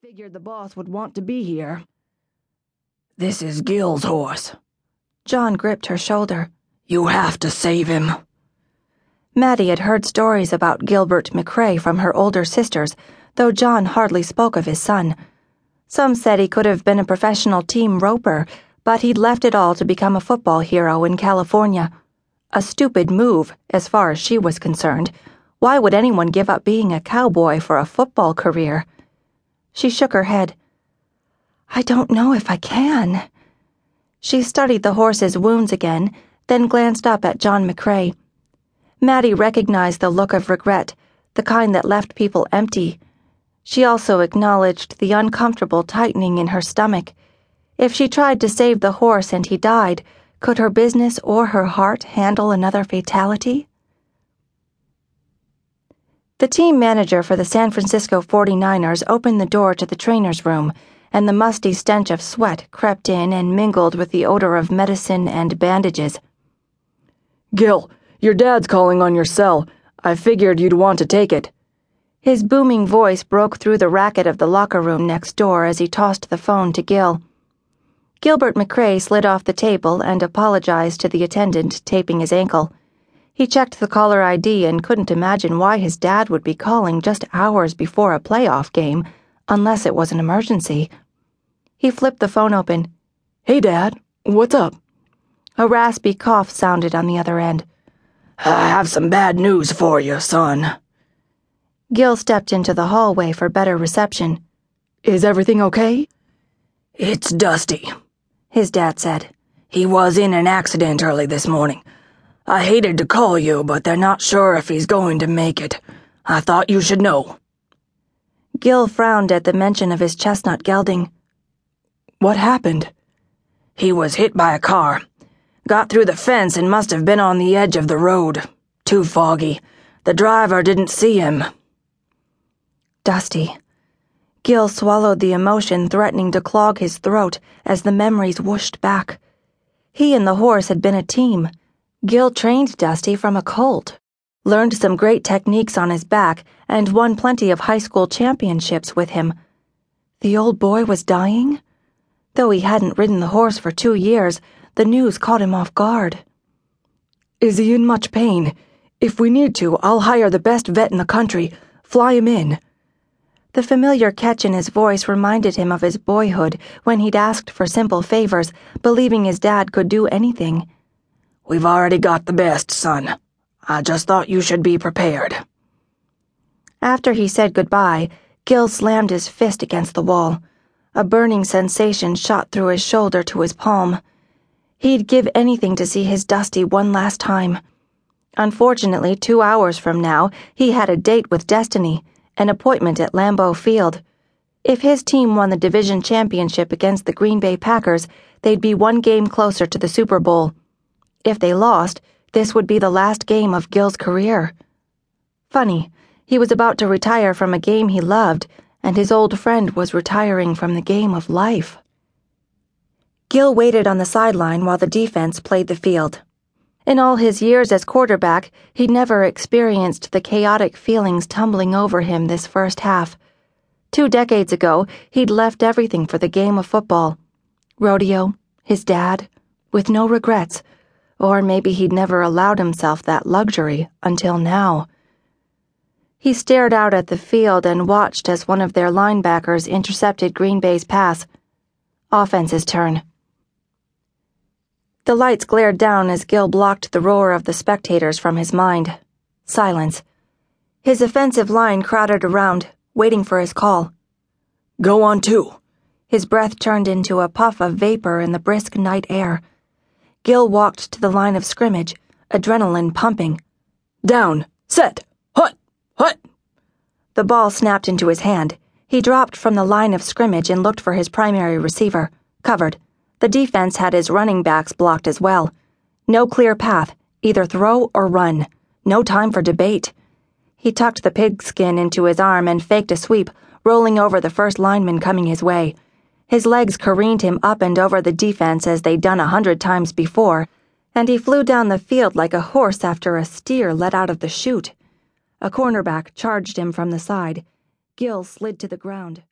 Figured the boss would want to be here. This is Gil's horse. John gripped her shoulder. You have to save him. Mattie had heard stories about Gilbert McCray from her older sisters, though John hardly spoke of his son. Some said he could have been a professional team roper, but he'd left it all to become a football hero in California. A stupid move, as far as she was concerned. Why would anyone give up being a cowboy for a football career? She shook her head. I don't know if I can. She studied the horse's wounds again, then glanced up at John McCray. Mattie recognized the look of regret, the kind that left people empty. She also acknowledged the uncomfortable tightening in her stomach. If she tried to save the horse and he died, could her business or her heart handle another fatality? The team manager for the San Francisco 49ers opened the door to the trainer's room, and the musty stench of sweat crept in and mingled with the odor of medicine and bandages. Gil, your dad's calling on your cell. I figured you'd want to take it. His booming voice broke through the racket of the locker room next door as he tossed the phone to Gil. Gilbert McCray slid off the table and apologized to the attendant taping his ankle. He checked the caller ID and couldn't imagine why his dad would be calling just hours before a playoff game, unless it was an emergency. He flipped the phone open. Hey, Dad, what's up? A raspy cough sounded on the other end. I have some bad news for you, son. Gil stepped into the hallway for better reception. Is everything okay? It's Dusty, his dad said. He was in an accident early this morning. I hated to call you, but they're not sure if he's going to make it. I thought you should know. Gil frowned at the mention of his chestnut gelding. What happened? He was hit by a car. Got through the fence and must have been on the edge of the road. Too foggy. The driver didn't see him. Dusty. Gil swallowed the emotion threatening to clog his throat as the memories whooshed back. He and the horse had been a team. Gil trained Dusty from a colt, learned some great techniques on his back, and won plenty of high school championships with him. The old boy was dying? Though he hadn't ridden the horse for two years, the news caught him off guard. Is he in much pain? If we need to, I'll hire the best vet in the country. Fly him in. The familiar catch in his voice reminded him of his boyhood when he'd asked for simple favors, believing his dad could do anything. We've already got the best, son. I just thought you should be prepared. After he said goodbye, Gil slammed his fist against the wall. A burning sensation shot through his shoulder to his palm. He'd give anything to see his Dusty one last time. Unfortunately, two hours from now, he had a date with Destiny, an appointment at Lambeau Field. If his team won the division championship against the Green Bay Packers, they'd be one game closer to the Super Bowl. If they lost, this would be the last game of Gil's career. Funny, he was about to retire from a game he loved, and his old friend was retiring from the game of life. Gil waited on the sideline while the defense played the field. In all his years as quarterback, he'd never experienced the chaotic feelings tumbling over him this first half. Two decades ago, he'd left everything for the game of football rodeo, his dad, with no regrets, or maybe he'd never allowed himself that luxury until now. He stared out at the field and watched as one of their linebackers intercepted Green Bay's pass. Offense's turn. The lights glared down as Gil blocked the roar of the spectators from his mind. Silence. His offensive line crowded around, waiting for his call. Go on two. His breath turned into a puff of vapor in the brisk night air. Gil walked to the line of scrimmage, adrenaline pumping. Down, set, hut, hut. The ball snapped into his hand. He dropped from the line of scrimmage and looked for his primary receiver, covered. The defense had his running backs blocked as well. No clear path, either throw or run. No time for debate. He tucked the pigskin into his arm and faked a sweep, rolling over the first lineman coming his way. His legs careened him up and over the defense as they'd done a hundred times before, and he flew down the field like a horse after a steer let out of the chute. A cornerback charged him from the side. Gil slid to the ground.